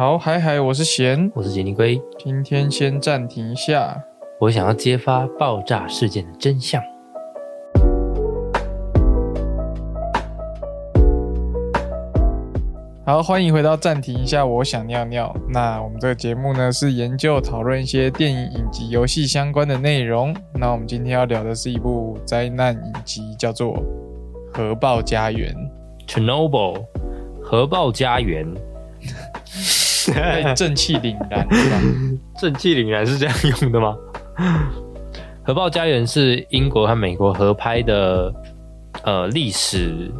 好，嗨嗨，我是贤，我是杰尼龟。今天先暂停一下，我想要揭发爆炸事件的真相。好，欢迎回到暂停一下，我想尿尿。那我们这个节目呢，是研究讨论一些电影、影集、游戏相关的内容。那我们今天要聊的是一部灾难影集，叫做《核爆家园》Chernobyl 核爆家园，被 正气凛然？正气凛然是这样用的吗？核爆家园是英国和美国合拍的呃历史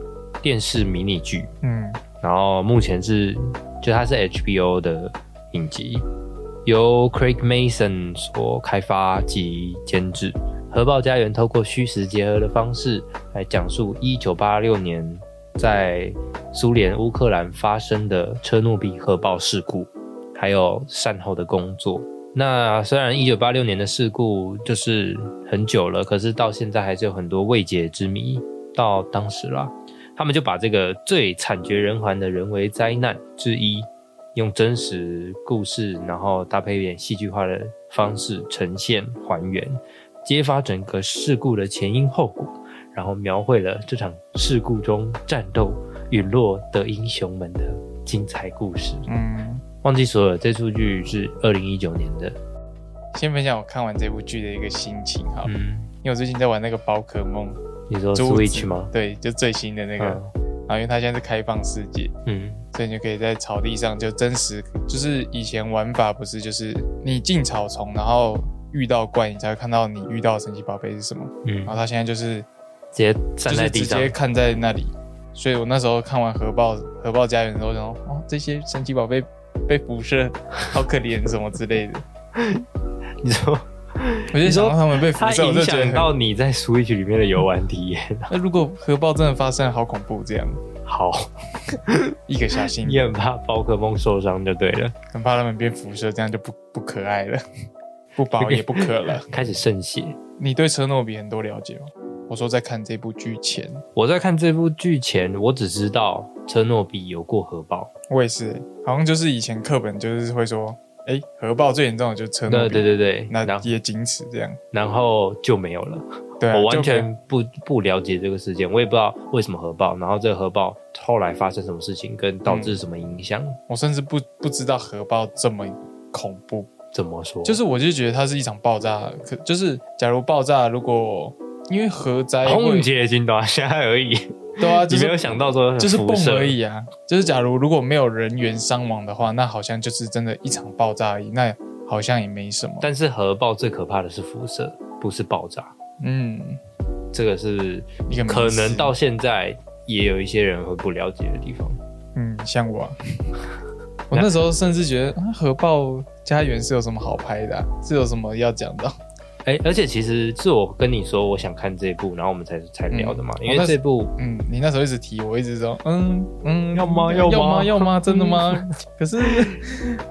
电视迷你剧，嗯，然后目前是就它是 HBO 的影集，由 Craig Mason 所开发及监制。核爆家园透过虚实结合的方式来讲述一九八六年在苏联乌克兰发生的车诺比核爆事故，还有善后的工作。那虽然1986年的事故就是很久了，可是到现在还是有很多未解之谜。到当时啦，他们就把这个最惨绝人寰的人为灾难之一，用真实故事，然后搭配一点戏剧化的方式呈现还原，揭发整个事故的前因后果，然后描绘了这场事故中战斗陨落的英雄们的精彩故事。嗯，忘记说了，这出剧是二零一九年的。先分享我看完这部剧的一个心情哈，嗯，因为我最近在玩那个宝可梦。你说 Switch 吗？对，就最新的那个，然后因为它现在是开放世界，嗯。所以你就可以在草地上就真实，就是以前玩法不是就是你进草丛，然后遇到怪，你才会看到你遇到的神奇宝贝是什么。嗯。然后它现在就是直接站在地上，是直接看在那里，所以我那时候看完核爆核爆家园的时候，我想说哦，这些神奇宝贝 被辐射，好可怜什么之类的。你说我就想到他们被辐射，我影就觉得很响到你在 Switch 里面的游玩体验。那如果核爆真的发生，好恐怖，这样好，一个小心你很怕宝可梦受伤就对了，很怕他们变辐射，这样就不不可爱了，不饱也不渴了。开始渗血。你对车诺比很多了解吗？我说在看这部剧前，我在看这部剧前，我只知道车诺比有过核爆。我也是，好像就是以前课本就是会说，哎，核爆最严重的就是车诺对比，对对对，那也仅此这样。然后就没有了。对啊，我完全不不了解这个事件，我也不知道为什么核爆，然后这个核爆后来发生什么事情，跟导致什么影响。我甚至不不知道核爆这么恐怖，怎么说？就是我就觉得它是一场爆炸，可就是假如爆炸，如果因为核灾会空姐金短下而已。对啊，就是你没有想到说就是蹦辐射而已啊。就是假如如果没有人员伤亡的话，那好像就是真的一场爆炸而已，那好像也没什么。但是核爆最可怕的是辐射，不是爆炸。嗯，这个是一个可能到现在也有一些人会不了解的地方。嗯，像我、啊，我那时候甚至觉得啊，核爆家园是有什么好拍的啊、是有什么要讲的？哎、而且其实是我跟你说我想看这部，然后我们才才聊的嘛。因为这部嗯，你那时候一直提，我一直说，嗯嗯，要吗要要吗要吗？真的吗？可是，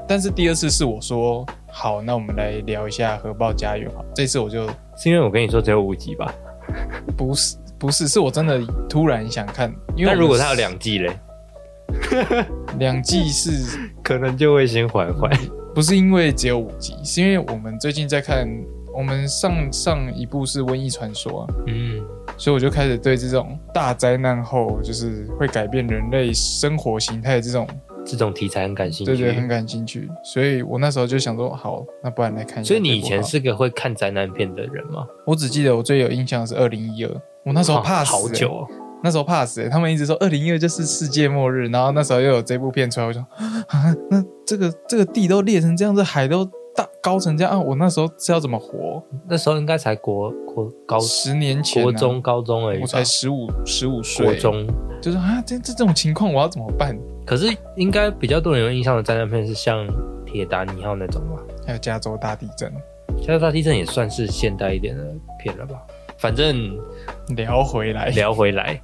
但是第二次是我说好，那我们来聊一下核爆家园好。这次我就是因为我跟你说只有五集吧？不是不是，是我真的突然想看，因为如果它有两季嘞，两季是可能就会先缓缓。不是因为只有五集？是因为我们最近在看，我们上上一部是《瘟疫传说》啊，嗯，所以我就开始对这种大灾难后就是会改变人类生活形态的这种，这种题材很感兴趣。对对，很感兴趣。所以我那时候就想说，好，那不然来看一下。所以你以前，是个会看灾难片的人吗？我只记得我最有印象的是二零一二，我那时候怕死、好久、哦。那时候怕死、他们一直说二零一二就是世界末日，然后那时候又有这部片出来，我就说啊，那这个这个地都裂成这样子，海都大高成这样啊，我那时候是要怎么活？那时候应该才国国高十年前、啊，国中高中而已。我才十五十五岁，国中，就是啊，这这这种情况我要怎么办？可是应该比较多人有印象的灾难片是像《铁达尼号》那种吧？还有加州大地震，加州大地震也算是现代一点的片了吧？反正聊回来，聊回来，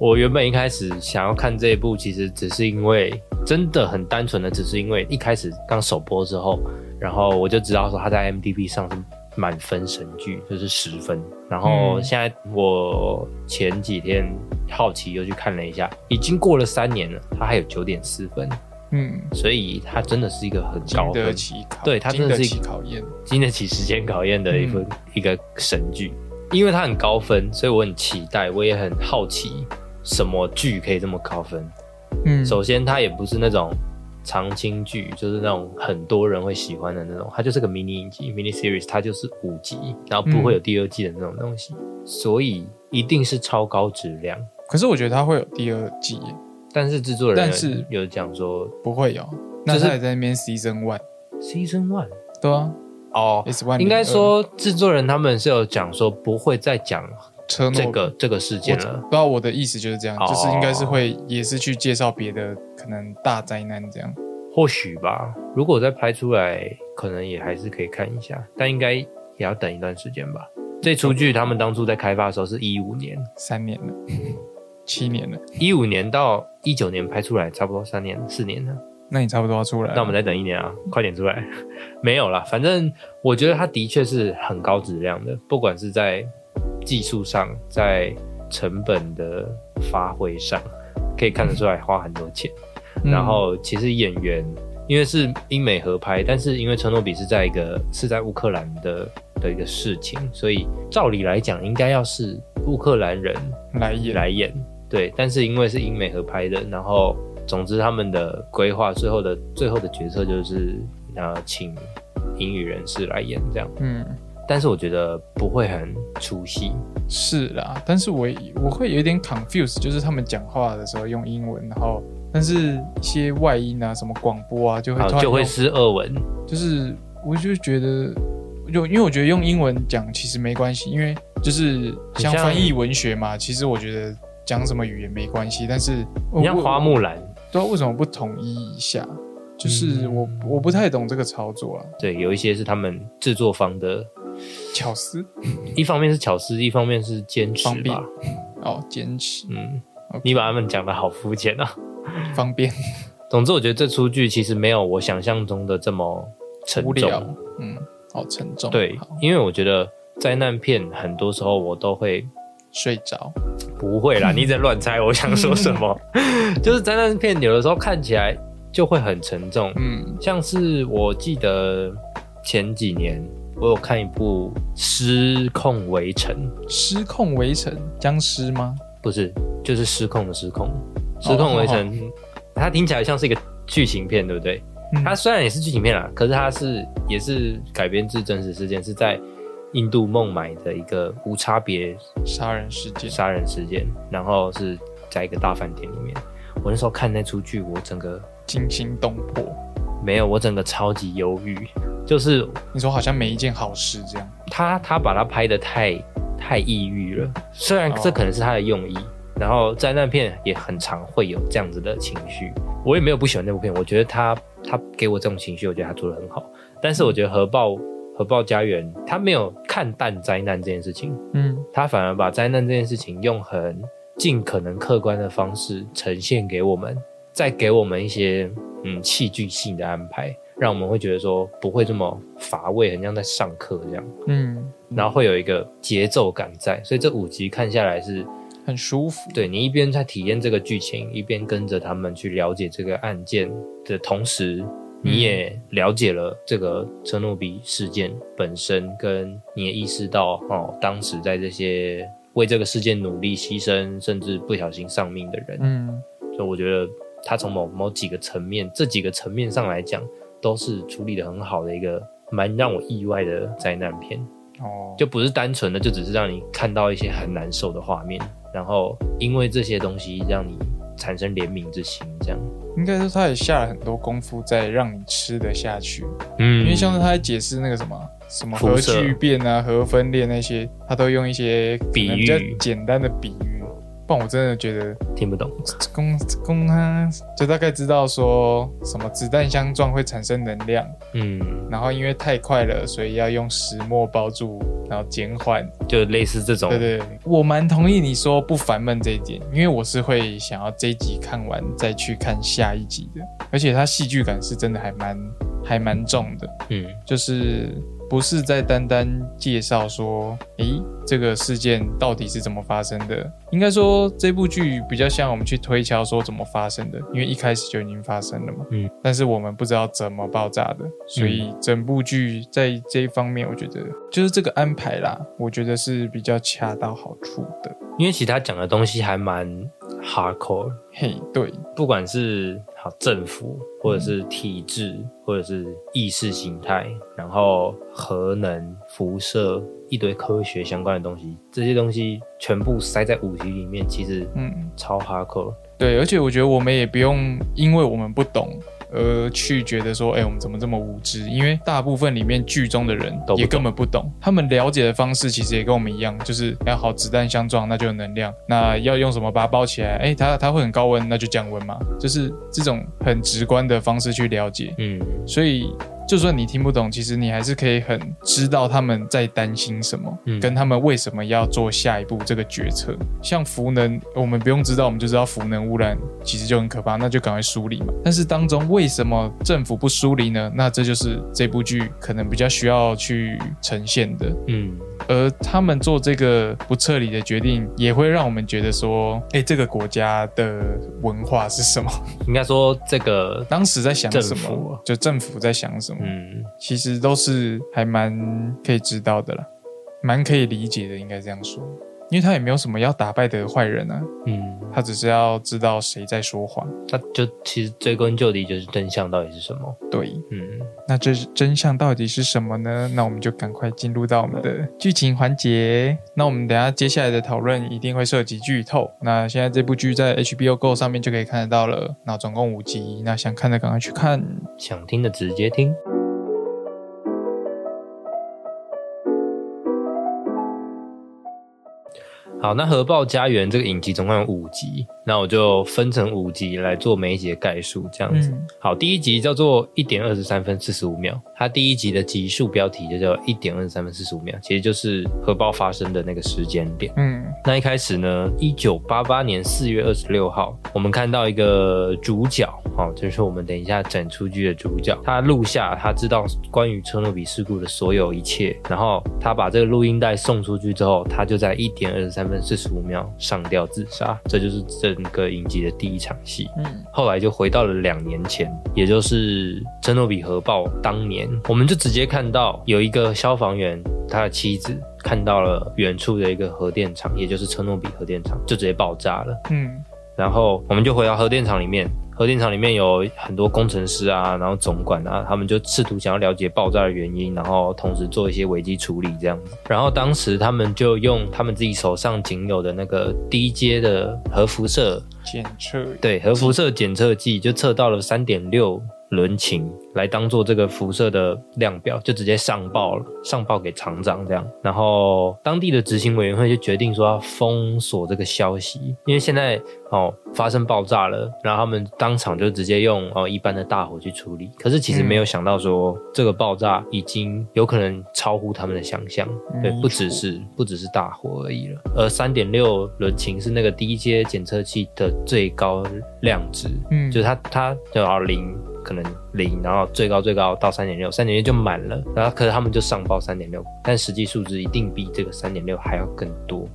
我原本一开始想要看这一部，其实只是因为真的很单纯的，只是因为一开始刚首播之后，然后我就知道说他在 m d b 上是满分神剧，就是十分。然后嗯现在我前几天好奇又去看了一下，已经过了三年了，他还有九点四分。嗯，所以它真的是一个很高分、对它真的是经得起考验。经得起时间考验的一部、嗯一个神剧。因为它很高分，所以我很期待，我也很好奇什么剧可以这么高分。嗯，首先，它也不是那种长青剧，就是那种很多人会喜欢的那种，它就是个迷你影集 （mini series），它就是五集，然后不会有第二季的那种东西，所以一定是超高质量。可是我觉得它会有第二季耶，但是制作人但是有讲说不会有。那就是他也在那边 season one，season one 对啊。哦 one 应该说制作人他们是有讲说不会再讲车诺这个这个事件了不。知道我的意思就是这样，哦就是应该是会也是去介绍别的可能大灾难这样。或许吧，如果再拍出来，可能也还是可以看一下，但应该也要等一段时间吧。这出剧他们当初在开发的时候是一五年，三年了，七年了，一五年到一九年拍出来，差不多三年四年了。那你差不多要出来。那我们再等一年啊，快点出来。没有啦，反正我觉得它的确是很高质量的，不管是在技术上，在成本的发挥上，可以看得出来花很多钱。嗯然后其实演员因为是英美合拍，但是因为车诺比是在一个是在乌克兰的的一个事情，所以照理来讲应该要是乌克兰人来演来演，对。但是因为是英美合拍的，然后总之他们的规划最后的最后的决策就是呃请英语人士来演这样，嗯，但是我觉得不会很出戏，是啦，但是我我会有点 confuse，就是他们讲话的时候用英文，然后但是一些外音啊，什么广播啊，就会就会是俄文，就是我就觉得，就因为我觉得用英文讲其实没关系，因为就是像翻译文学嘛，其实我觉得讲什么语言没关系，但是你像花木兰。对啊，为什么不统一一下？就是嗯我我不太懂这个操作啊，对，有一些是他们制作方的，巧思。一方面是巧思，一方面是坚持方便。吧。哦，坚持。嗯 OK 你把他们讲的好肤浅啊。方便。总之，我觉得这出剧其实没有我想象中的这么沉无聊。重。，嗯，好沉重，对好，因为我觉得灾难片很多时候我都会睡着，不会啦，你在乱猜我想说什么。就是灾难片有的时候看起来就会很沉重，嗯。像是我记得前几年我有看一部《失控围城》，失控围城僵尸吗？不是，就是失控的失控。失控围城，它听起来像是一个剧情片，对不对？嗯它虽然也是剧情片啦，可是它是也是改编自真实事件，是在印度孟买的一个无差别杀人事件，杀人事件，然后是在一个大饭店里面。我那时候看那出剧，我整个惊心动魄。没有，我整个超级忧郁，就是你说好像没一件好事这样，他他把它拍的太太抑郁了，虽然这哦可能是他的用意，然后灾难片也很常会有这样子的情绪。我也没有不喜欢那部片，我觉得他他给我这种情绪，我觉得他做的很好。但是我觉得核爆核爆家园他没有看淡灾难这件事情，嗯。他反而把灾难这件事情用很尽可能客观的方式呈现给我们，再给我们一些嗯戏剧性的安排，让我们会觉得说不会这么乏味，很像在上课这样。嗯，然后会有一个节奏感在，所以这五集看下来是，很舒服。对你一边在体验这个剧情，一边跟着他们去了解这个案件的同时，你也了解了这个车诺比事件本身，跟你也意识到哦，当时在这些为这个事件努力、牺牲，甚至不小心丧命的人，嗯所以我觉得他从某某几个层面，这几个层面上来讲，都是处理的很好的一个蛮让我意外的灾难片。哦，就不是单纯的就只是让你看到一些很难受的画面，然后因为这些东西让你产生怜悯之心，这样。应该是他也下了很多功夫在让你吃得下去，嗯。因为像是他在解释那个什么什么核聚变啊、核分裂那些，他都用一些比喻比较简单的比喻，不然我真的觉得听不懂，公公他就大概知道说什么子弹相撞会产生能量，嗯，然后因为太快了，所以要用石墨包住，然后减缓。就类似这种，对对，对。我蛮同意你说不烦闷这一点，因为我是会想要这一集看完再去看下一集的，而且它戏剧感是真的还蛮还蛮重的，嗯。就是不是在单单介绍说，诶，这个事件到底是怎么发生的。应该说这部剧比较像我们去推敲说怎么发生的，因为一开始就已经发生了嘛。嗯，但是我们不知道怎么爆炸的，所以整部剧在这一方面，我觉得就是这个安排啦，我觉得是比较恰到好处的。因为其他讲的东西还蛮 hardcore，嘿，对，不管是好政府，或者是体制，或者是意识形态，然后核能、辐射，一堆科学相关的东西，这些东西全部塞在五集里面，其实嗯，超 hardcore。对，而且我觉得我们也不用因为我们不懂。而去觉得说，哎，我们怎么这么无知？因为大部分里面剧中的人也根本不懂，他们了解的方式其实也跟我们一样，就是要好子弹相撞，那就有能量；那要用什么把它包起来？哎，它它会很高温，那就降温嘛，就是这种很直观的方式去了解。嗯，所以。就算你听不懂，其实你还是可以很知道他们在担心什么，跟他们为什么要做下一步这个决策。像福能，我们不用知道，我们就知道福能污染其实就很可怕，那就赶快梳理嘛。但是当中为什么政府不梳理呢？那这就是这部剧可能比较需要去呈现的。嗯。而他们做这个不撤离的决定，也会让我们觉得说，哎，这个国家的文化是什么？应该说，这个当时在想什么？就政府在想什么？嗯，其实都是还蛮可以知道的啦，蛮可以理解的，应该这样说。因为他也没有什么要打败的坏人啊，嗯，他只是要知道谁在说谎，他就其实追根究底就是真相到底是什么？对，嗯，那这真相到底是什么呢？那我们就赶快进入到我们的剧情环节。那我们等下接下来的讨论一定会涉及剧透。那现在这部剧在 HBO Go 上面就可以看得到了，那总共五集，那想看的赶快去看，想听的直接听。好，那《核爆家园》这个影集总共有五集。那我就分成五集来做每一集的概述，这样子。好，第一集叫做一点二十三分四十五秒，它第一集的集数标题就叫一点二十三分四十五秒，其实就是核爆发生的那个时间点。嗯，那一开始呢，一九八八年四月二十六号，我们看到一个主角，哦，就是我们等一下整出剧的主角，他录下他知道关于车诺比事故的所有一切，然后他把这个录音带送出去之后，他就在一点二十三分四十五秒上吊自杀，这就是这。整个影集的第一场戏，嗯，后来就回到了两年前，也就是车诺比核爆当年，我们就直接看到有一个消防员，他的妻子看到了远处的一个核电厂，也就是车诺比核电厂，就直接爆炸了，嗯，然后我们就回到核电厂里面。核电厂里面有很多工程师啊，然后总管啊，他们就试图想要了解爆炸的原因，然后同时做一些危机处理这样子。然后当时他们就用他们自己手上仅有的那个低阶的核辐射检测，对核辐射检测剂，就测到了三点六。轮琴来当做这个辐射的量表，就直接上报了，上报给厂长这样。然后当地的执行委员会就决定说要封锁这个消息，因为现在哦发生爆炸了，然后他们当场就直接用哦一般的大火去处理。可是其实没有想到说这个爆炸已经有可能超乎他们的想象，对，不只是不只是大火而已了。而三点六伦琴是那个低阶检测器的最高量值，嗯，就是它它就要零。可能零，然后最高最高到三点六，三点六就满了，然后可是他们就上报三点六，但实际数值一定比这个三点六还要更多。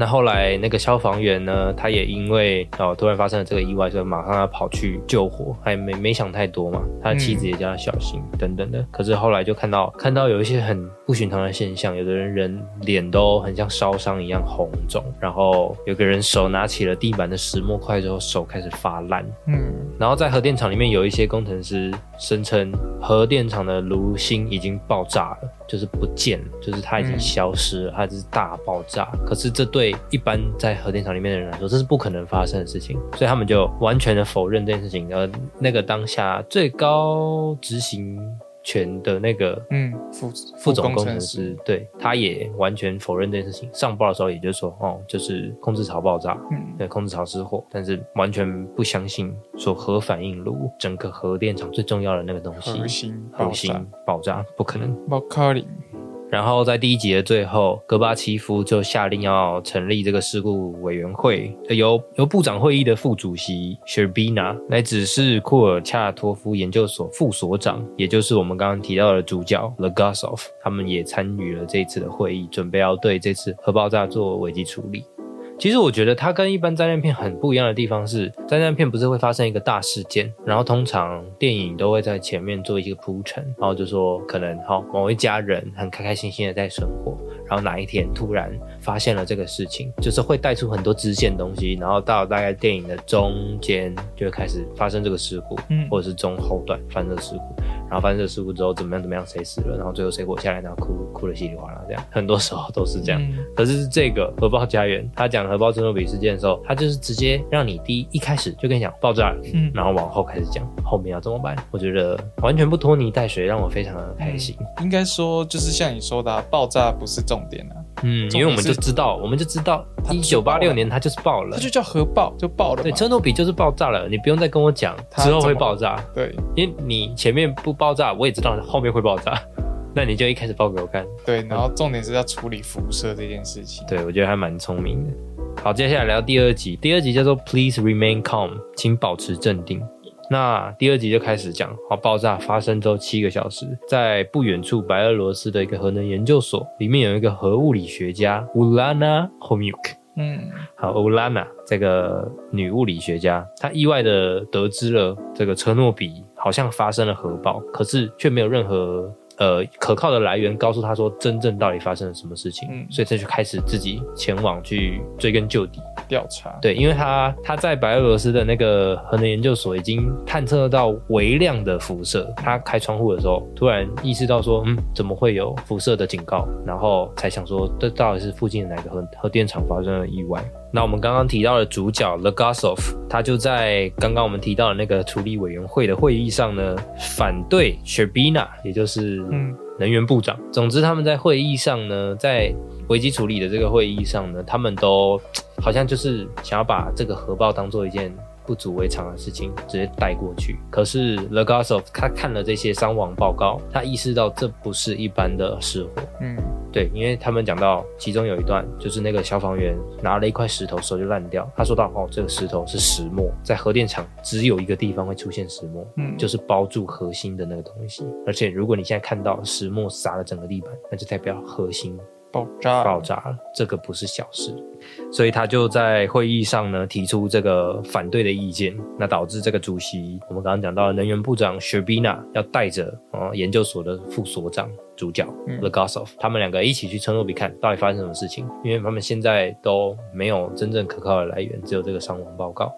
那后来那个消防员呢，他也因为哦突然发生了这个意外，所以马上要跑去救火，还没没想太多嘛。他的妻子也叫他小心等等的。可是后来就看到看到有一些很不寻常的现象，有的人人脸都很像烧伤一样红肿，然后有个人手拿起了地板的石墨块之后，手开始发烂。嗯，然后在核电厂里面有一些工程师声称，核电厂的炉芯已经爆炸了。就是不见了，就是它已经消失了，它是大爆炸。可是这对一般在核电厂里面的人来说，这是不可能发生的事情，所以他们就完全的否认这件事情。而那个当下最高执行。权的那个嗯副副总工程师，对，他也完全否认这件事情。上报的时候，也就是说，哦，就是控制槽爆炸，嗯，对，控制槽失火，但是完全不相信说核反应炉整个核电厂最重要的那个东西核心核心爆炸不可能。然后在第一集的最后，戈巴契夫就下令要成立这个事故委员会，由由部长会议的副主席 Sherbina 来指示库尔恰托夫研究所副所长，也就是我们刚刚提到的主角 Legasov，他们也参与了这次的会议，准备要对这次核爆炸做危机处理。其实我觉得它跟一般灾难片很不一样的地方是，灾难片不是会发生一个大事件，然后通常电影都会在前面做一个铺陈，然后就说可能好某一家人很开开心心的在生活，然后哪一天突然发现了这个事情，就是会带出很多支线东西，然后到大概电影的中间就会开始发生这个事故，嗯。或者是中后段发生这个事故，然后发生这个事故之后怎么样怎么样谁死了，然后最后谁活下来，然后哭哭的稀里哗啦这样，很多时候都是这样。嗯可是这个核爆家园，他讲核爆切诺比事件的时候，他就是直接让你第一一开始就跟你讲爆炸了，嗯然后往后开始讲后面要怎么办。我觉得完全不拖泥带水，让我非常的开心。应该说就是像你说的啊、爆炸不是重点啊，嗯，因为我们就知道，我们就知道它一九八六年它就是爆了它，就叫核爆，就爆了对，嘛。切诺比就是爆炸了，你不用再跟我讲之后它怎么会爆炸，对因为你前面不爆炸，我也知道后面会爆炸，那你就一开始爆给我看。对，然后重点是要处理辐射这件事情。对，我觉得还蛮聪明的。好，接下来聊第二集，第二集叫做 Please Remain Calm，请保持镇定。那第二集就开始讲，好，爆炸发生之后七个小时，在不远处白俄罗斯的一个核能研究所里面有一个核物理学家乌拉娜 Homiuk，。嗯好，欧拉娜这个女物理学家，她意外的得知了这个车诺比好像发生了核爆，可是却没有任何呃可靠的来源告诉他说真正到底发生了什么事情，嗯所以他就开始自己前往去追根究底。调查。对，因为他他在白俄罗斯的那个核能研究所已经探测到微量的辐射，他开窗户的时候突然意识到说，嗯，怎么会有辐射的警告？然后才想说，这到底是附近的哪个核核电厂发生了意外？那我们刚刚提到的主角 Legasov，他就在刚刚我们提到的那个处理委员会的会议上呢，反对 Sherbina，也就是嗯能源部长。总之，他们在会议上呢，在危机处理的这个会议上呢，他们都好像就是想要把这个核爆当做一件不足为常的事情，直接带过去。可是 Legasov 他看了这些伤亡报告，他意识到这不是一般的失火。嗯对，因为他们讲到其中有一段，就是那个消防员拿了一块石头，手就烂掉。他说到，哦，这个石头是石墨，在核电厂只有一个地方会出现石墨，嗯，就是包住核心的那个东西。而且如果你现在看到石墨洒了整个地板，那就代表核心爆炸。爆炸了，这个不是小事。所以他就在会议上呢提出这个反对的意见，那导致这个主席我们刚刚讲到的能源部长 Sherbina 要带着啊研究所的副所长主角嗯 Legasov，、他们两个一起去车诺比看到底发生什么事情，因为他们现在都没有真正可靠的来源，只有这个伤亡报告。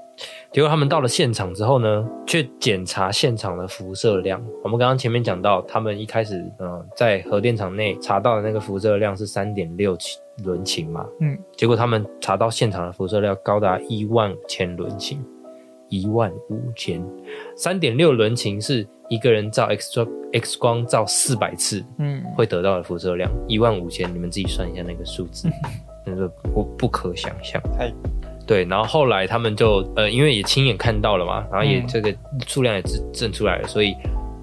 结果他们到了现场之后呢，却检查现场的辐射量。我们刚刚前面讲到，他们一开始呃在核电厂内查到的那个辐射量是三点六伦琴嘛，嗯，结果他们查到现场的辐射量高达一万五千伦琴，一万五千，三点六伦琴是一个人照 X 光 X 光照四百次嗯。会得到的辐射量，一万五千，你们自己算一下那个数字，那个不不可想象。太对，然后后来他们就呃，因为也亲眼看到了嘛，然后也嗯。这个数量也证证出来了，所以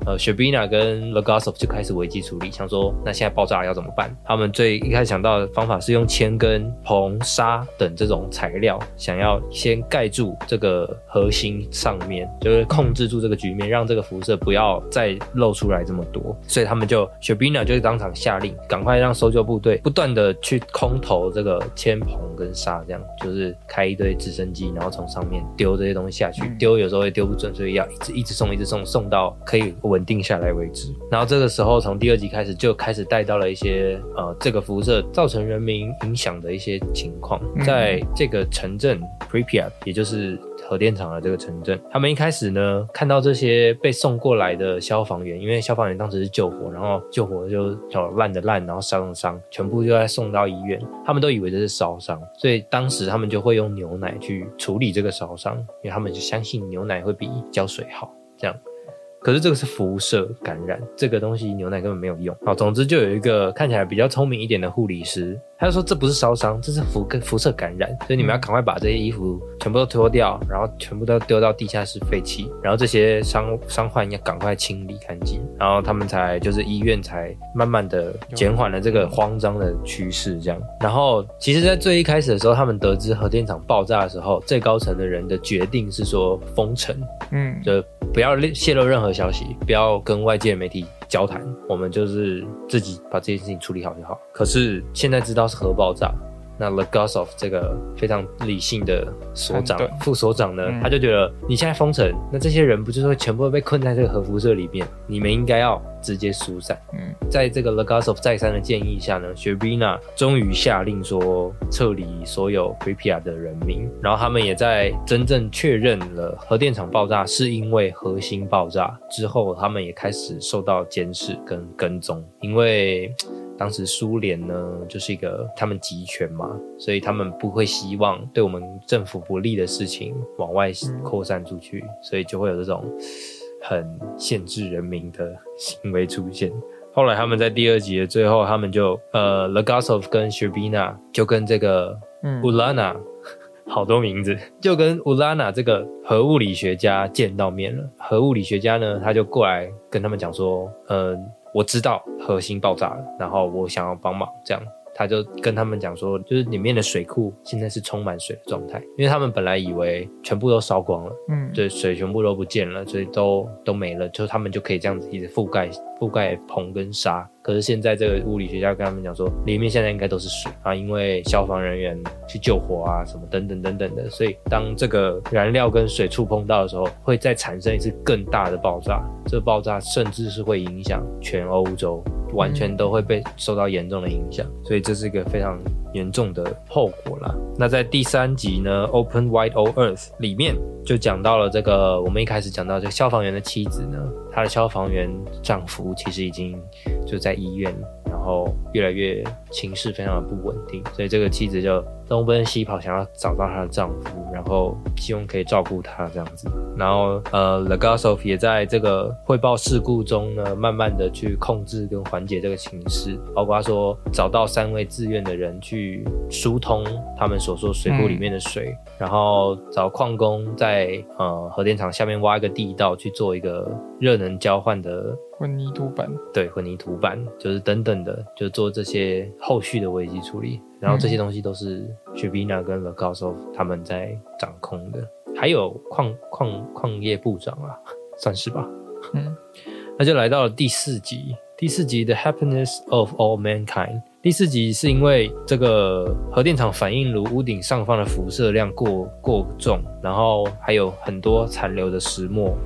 呃，Sherbina 跟 Legasov 就开始危机处理，想说那现在爆炸了要怎么办？他们最一开始想到的方法是用铅跟硼砂等这种材料，想要先盖住这个核心上面，就是控制住这个局面，让这个辐射不要再露出来这么多。所以他们就 Sherbina 就当场下令，赶快让搜救部队不断的去空投这个铅、硼跟砂，这样就是开一堆直升机，然后从上面丢这些东西下去嗯，丢有时候会丢不准，所以要一直一直送，一直送，送到可以稳定下来为止。然后这个时候从第二集开始就开始带到了一些呃这个辐射造成人民影响的一些情况，嗯在这个城镇 Pripyat，也就是核电厂的这个城镇，他们一开始呢看到这些被送过来的消防员，因为消防员当时是救火，然后救火就哦烂的烂，然后伤的伤，全部就在送到医院，他们都以为这是烧伤，所以当时他们就会用牛奶去处理这个烧伤，因为他们就相信牛奶会比胶水好，这样。可是这个是辐射感染，这个东西牛奶根本没有用。好，总之就有一个看起来比较聪明一点的护理师，他就说这不是烧伤，这是辐跟辐射感染，所以你们要赶快把这些衣服全部都脱掉，然后全部都丢到地下室废弃，然后这些伤伤患要赶快清理干净，然后他们才就是医院才慢慢的减缓了这个慌张的趋势，这样。然后其实，在最一开始的时候，他们得知核电厂爆炸的时候，最高层的人的决定是说封城，嗯，就不要泄露任何消息，不要跟外界媒体交谈，我们就是自己把这件事情处理好就好。可是现在知道是核爆炸，那 Legosov 这个非常理性的所长、副所长呢，嗯他就觉得你现在封城，那这些人不就是会全部被困在这个核辐射里面？你们应该要直接疏散。嗯在这个 Legosov 再三的建议下呢 s h e r b i n a 终于下令说撤离所有 Pripyat 的人民，然后他们也在真正确认了核电厂爆炸是因为核心爆炸之后，他们也开始受到监视跟跟踪，因为。当时苏联呢，就是一个他们集权嘛，所以他们不会希望对我们政府不利的事情往外扩散出去，所以就会有这种很限制人民的行为出现。后来他们在第二集的最后，他们就呃 Legosov 跟 Sherbina 就跟这个嗯 Ulana、好多名字，就跟 Ulana 这个核物理学家见到面了。核物理学家呢，他就过来跟他们讲说，呃，我知道核心爆炸了，然后我想要帮忙，这样。他就跟他们讲说，就是里面的水库现在是充满水的状态，因为他们本来以为全部都烧光了，嗯，对，水全部都不见了，所以都都没了，就他们就可以这样子一直覆盖覆盖棚跟沙。可是现在这个物理学家跟他们讲说，里面现在应该都是水啊，因为消防人员去救火啊，什么等等等等的，所以当这个燃料跟水触碰到的时候，会再产生一次更大的爆炸，这个爆炸甚至是会影响全欧洲，完全都会被受到严重的影响，所以这是一个非常严重的后果啦。那在第三集呢，《Open Wide Old Earth》里面就讲到了这个，我们一开始讲到这个消防员的妻子呢，她的消防员丈夫其实已经就在医院，然后越来越情势非常的不稳定，所以这个妻子就东奔西跑，想要找到她的丈夫，然后希望可以照顾他这样子。然后呃，Legosov 也在这个汇报事故中呢，慢慢的去控制跟缓解这个情势，包括说找到三位自愿的人去疏通他们所说水库里面的水，然后找矿工在呃核电厂下面挖一个地道去做一个热能交换的混凝土板，对混凝土板，就是等等的，就做这些后续的危机处理。然后这些东西都是 s h e b i n a 跟 Legosov 他们在掌控的，还有矿矿矿业部长啊，算是吧。嗯那就来到了第四集，第四集 The Happiness of All Mankind。第四集是因为这个核电厂反应炉屋顶上方的辐射量过过重，然后还有很多残留的石墨，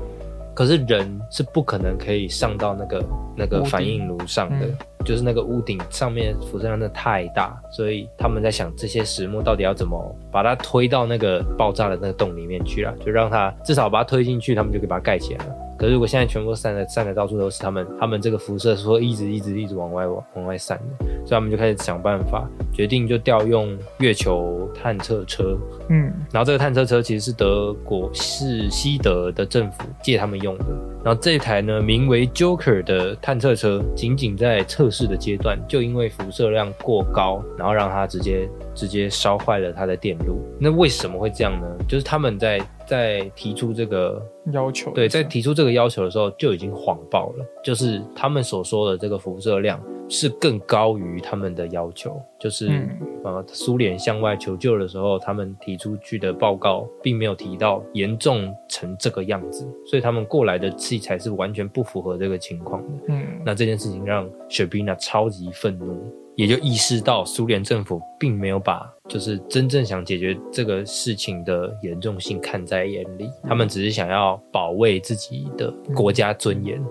可是人是不可能可以上到那个那个反应炉上的，嗯就是那个屋顶上面辐射量真的太大，所以他们在想这些石墨到底要怎么把它推到那个爆炸的那个洞里面去了，就让它至少把它推进去，他们就可以把它盖起来了。可是如果现在全部散的散的到处都是，他们他们这个辐射是会一直一直一直往外往往外散的，所以他们就开始想办法，决定就调用月球探测车，嗯然后这个探测车其实是德国是西德的政府借他们用的。然后这台呢名为 Joker 的探测车，仅仅在测试的阶段，就因为辐射量过高，然后让它直接直接烧坏了它的电路。那为什么会这样呢？就是他们在在提出这个要求对，在提出这个要求的时候就已经谎报了，就是他们所说的这个辐射量是更高于他们的要求，就是、嗯呃苏联向外求救的时候，他们提出去的报告并没有提到严重成这个样子，所以他们过来的器材是完全不符合这个情况的。嗯那这件事情让雪碧娜超级愤怒，也就意识到苏联政府并没有把就是真正想解决这个事情的严重性看在眼里，他们只是想要保卫自己的国家尊严。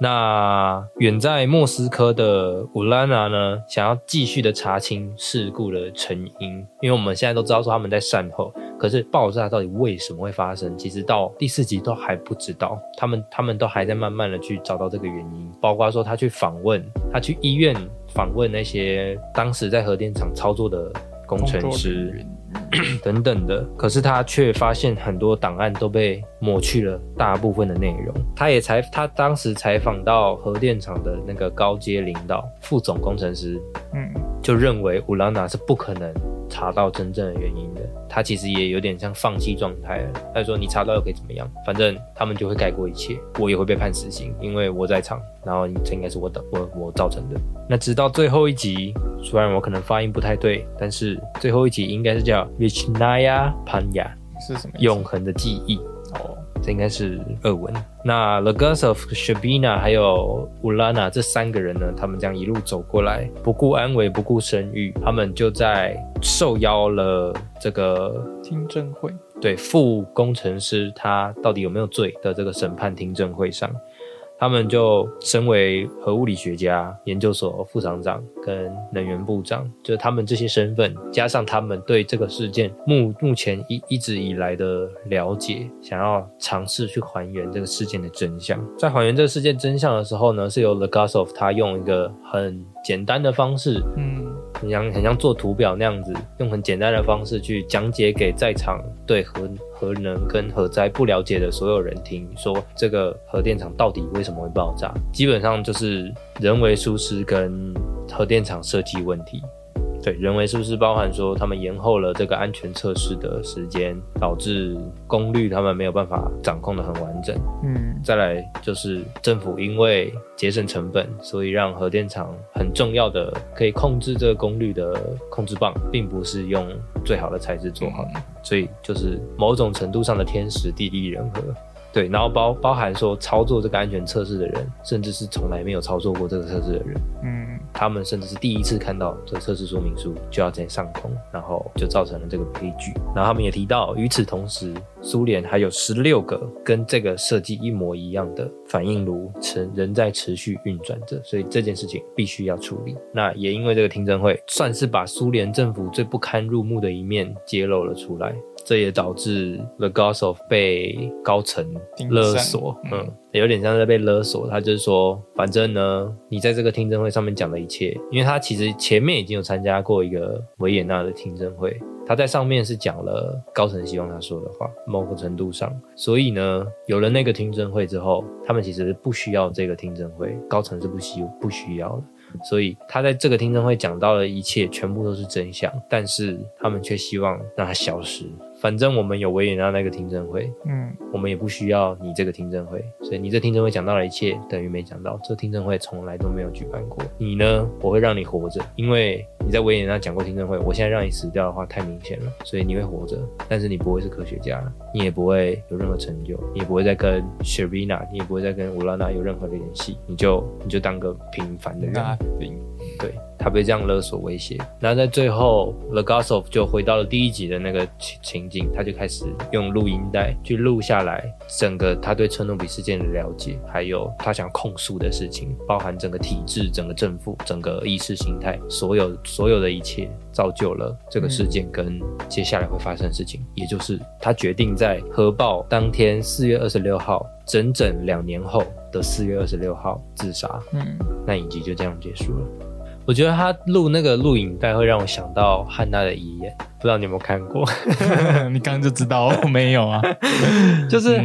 那远在莫斯科的乌拉娜呢，想要继续的查清事故的成因，因为我们现在都知道说他们在善后，可是爆炸到底为什么会发生，其实到第四集都还不知道，他们他们都还在慢慢的去找到这个原因，包括说他去访问，他去医院访问那些当时在核电厂操作的工程师，等等的，可是他却发现很多档案都被抹去了大部分的内容。他也采他当时采访到核电厂的那个高阶领导副总工程师，嗯，就认为乌拉娜是不可能查到真正的原因的。他其实也有点像放弃状态了。他说：“你查到又可以怎么样？反正他们就会盖过一切，我也会被判死刑，因为我在场。然后这应该是我的，我我造成的。那直到最后一集，虽然我可能发音不太对，但是最后一集应该是叫 Vichnaya Panya，是什么？永恒的记忆。哦，这应该是俄文。那 The Girls of Shabina 还有 Ulana 这三个人呢，他们这样一路走过来，不顾安危，不顾声誉，他们就在受邀了这个听证会。对副工程师他到底有没有罪的这个审判听证会上。他们就身为核物理学家研究所副厂长跟能源部长，就他们这些身份，加上他们对这个事件目目前一一直以来的了解，想要尝试去还原这个事件的真相。在还原这个事件真相的时候呢，是由 The Gasov 他用一个很简单的方式，嗯，很像很像做图表那样子，用很简单的方式去讲解给在场对核核能跟核灾不了解的所有人听，说这个核电厂到底为什么会爆炸？基本上就是人为疏失跟核电厂设计问题。对，人为是不是包含说他们延后了这个安全测试的时间，导致功率他们没有办法掌控的很完整。嗯，再来就是政府因为节省成本，所以让核电厂很重要的可以控制这个功率的控制棒，并不是用最好的材质做好的，所以就是某种程度上的天时地利人和。对，然后包包含说操作这个安全测试的人，甚至是从来没有操作过这个测试的人，嗯，他们甚至是第一次看到这个测试说明书就要在上空，然后就造成了这个悲剧。然后他们也提到，与此同时，苏联还有十六个跟这个设计一模一样的反应炉持仍在持续运转着，所以这件事情必须要处理。那也因为这个听证会，算是把苏联政府最不堪入目的一面揭露了出来。这也导致 The Gossip 被高层勒索，嗯，有点像在被勒索。他就是说，反正呢，你在这个听证会上面讲的一切，因为他其实前面已经有参加过一个维也纳的听证会，他在上面是讲了高层希望他说的话，某个程度上，所以呢，有了那个听证会之后，他们其实不需要这个听证会，高层是不需不需要的。所以他在这个听证会讲到的一切全部都是真相，但是他们却希望让它消失。反正我们有维也纳那个听证会，嗯，我们也不需要你这个听证会，所以你这听证会讲到了一切等于没讲到。这听证会从来都没有举办过。你呢？我会让你活着，因为你在维也纳讲过听证会。我现在让你死掉的话太明显了，所以你会活着，但是你不会是科学家，你也不会有任何成就，你也不会再跟 Sherina，你也不会再跟乌拉娜有任何的联系，你就你就当个平凡的人。对。他被这样勒索威胁，那在最后，The Gosov 就回到了第一集的那个情情景，他就开始用录音带去录下来整个他对车诺比事件的了解，还有他想控诉的事情，包含整个体制、整个政府、整个意识形态，所有所有的一切，造就了这个事件跟接下来会发生的事情，也就是他决定在核爆当天四月二十六号，整整两年后的四月二十六号自杀。嗯，那影集就这样结束了。我觉得他录那个录影带会让我想到汉娜的遗言，不知道你有没有看过？你刚刚就知道我没有啊，就是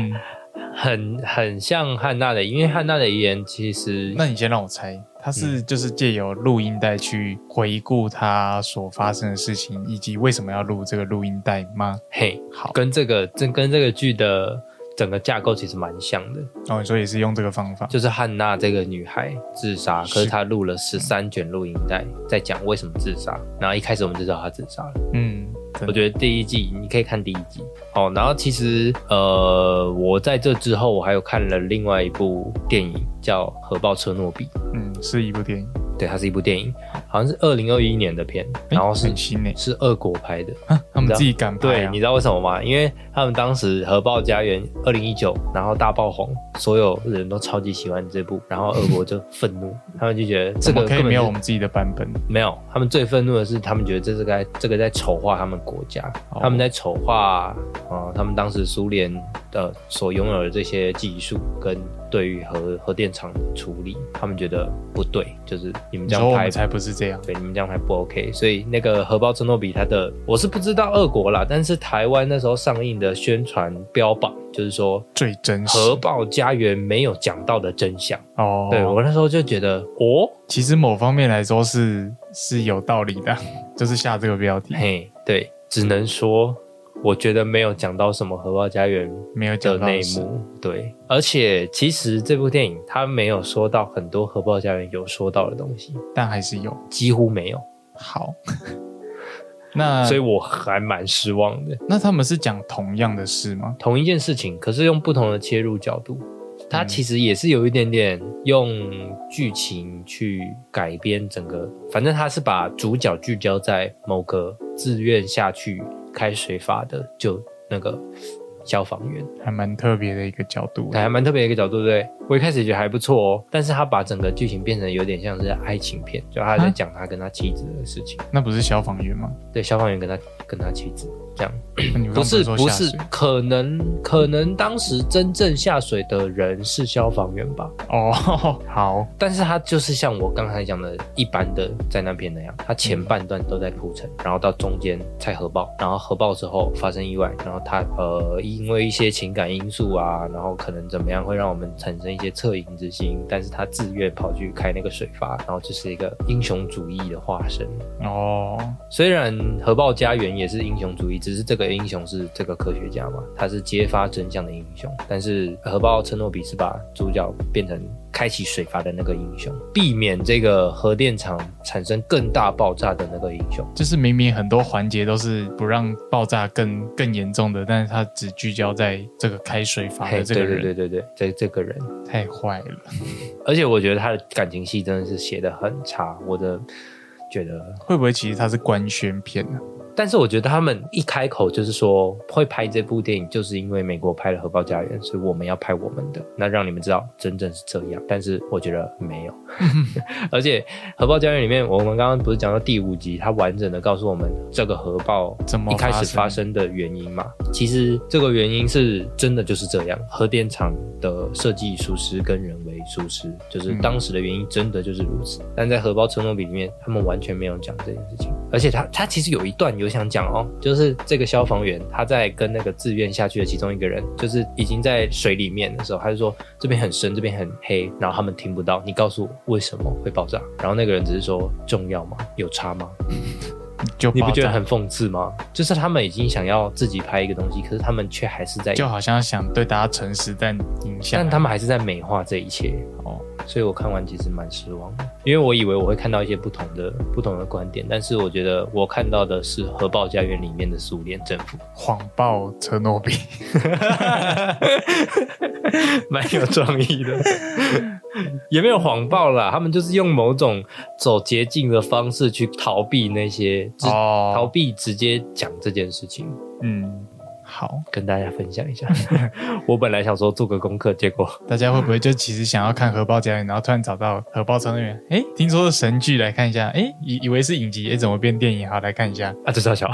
很很像汉娜的，因为汉娜的遗言其实……那你先让我猜，他是就是借由录音带去回顾他所发生的事情，以及为什么要录这个录音带吗？嘿，好，跟这个这跟这个剧的。整个架构其实蛮像的哦，所以是用这个方法，就是汉娜这个女孩自杀，可是她录了十三卷录音带，在讲为什么自杀。然后一开始我们就知道她自杀了。嗯，我觉得第一季你可以看第一季哦。然后其实呃，我在这之后我还有看了另外一部电影叫《核爆车诺比》，嗯，是一部电影。对，它是一部电影，好像是二零二一年的片，然后是很新诶，是俄国拍的，他们自己敢拍。对，你知道为什么吗？因为他们当时核爆家园二零一九，然后大爆红，所有人都超级喜欢这部，然后俄国就愤怒，他们就觉得这个可以没有我们自己的版本。没有，他们最愤怒的是，他们觉得这是在这个在丑化他们国家，他们在丑化啊，他们当时苏联的所拥有的这些技术跟对于核核电厂的处理，他们觉得不对，就是你们这样拍才不是这样，对，你们这样还不 OK。所以那个荷包车诺比，它的我是不知道俄国啦，但是台湾那时候上映的宣传标榜就是说最真实核爆家园没有讲到的真相哦。对我那时候就觉得，哦，其实某方面来说是是有道理的，就是下这个标题。嘿，对，只能说。我觉得没有讲到什么核爆家园没有的内幕，对，而且其实这部电影它没有说到很多核爆家园有说到的东西，但还是有，几乎没有。好，那所以我还蛮失望的。那他们是讲同样的事吗？同一件事情，可是用不同的切入角度，它其实也是有一点点用剧情去改编整个，反正它是把主角聚焦在某个自愿下去。开水阀的就那个消防员，还蛮特别的一个角度，还蛮特别的一个角度，对不对？我一开始觉得还不错哦，但是他把整个剧情变成有点像是爱情片，就他在讲他跟他妻子的事情。那不是消防员吗？对，消防员跟他跟他妻子。这样 不是不是，可能可能当时真正下水的人是消防员吧？哦，好，但是他就是像我刚才讲的一般的灾难片那样，他前半段都在铺陈，然后到中间才核爆，然后核爆之后发生意外，然后他呃因为一些情感因素啊，然后可能怎么样会让我们产生一些恻隐之心，但是他自愿跑去开那个水阀，然后就是一个英雄主义的化身哦。虽然核爆家园也是英雄主义。只是这个英雄是这个科学家嘛？他是揭发真相的英雄。但是核爆车诺比是把主角变成开启水阀的那个英雄，避免这个核电厂产生更大爆炸的那个英雄。就是明明很多环节都是不让爆炸更更严重的，但是他只聚焦在这个开水阀的这个人。对对对对对，这这个人太坏了。而且我觉得他的感情戏真的是写的很差。我的觉得会不会其实他是官宣片呢？但是我觉得他们一开口就是说会拍这部电影，就是因为美国拍了《核爆家园》，所以我们要拍我们的，那让你们知道真正是这样。但是我觉得没有，而且《核爆家园》里面，我们刚刚不是讲到第五集，它完整的告诉我们这个核爆怎么一开始发生的原因嘛？其实这个原因是真的就是这样，核电厂的设计疏失跟人为疏失，就是当时的原因真的就是如此。但在《核爆承诺比》里面，他们完全没有讲这件事情，而且他他其实有一段有。想讲哦，就是这个消防员他在跟那个自愿下去的其中一个人，就是已经在水里面的时候，他就说这边很深，这边很黑，然后他们听不到。你告诉我为什么会爆炸？然后那个人只是说重要吗？有差吗？就你不觉得很讽刺吗？就是他们已经想要自己拍一个东西，可是他们却还是在就好像想对大家诚实，但影响，但他们还是在美化这一切哦。所以我看完其实蛮失望的，因为我以为我会看到一些不同的不同的观点，但是我觉得我看到的是核爆家园里面的苏联政府。谎报车诺比，蛮有创意的，也没有谎报啦，他们就是用某种走捷径的方式去逃避那些，逃避直接讲这件事情，嗯。好，跟大家分享一下。我本来想说做个功课，结果 大家会不会就其实想要看荷包家园，然后突然找到核爆成员？哎，听说是神剧，来看一下。哎，以以为是影集，哎，怎么变电影？好，来看一下。啊，这小小，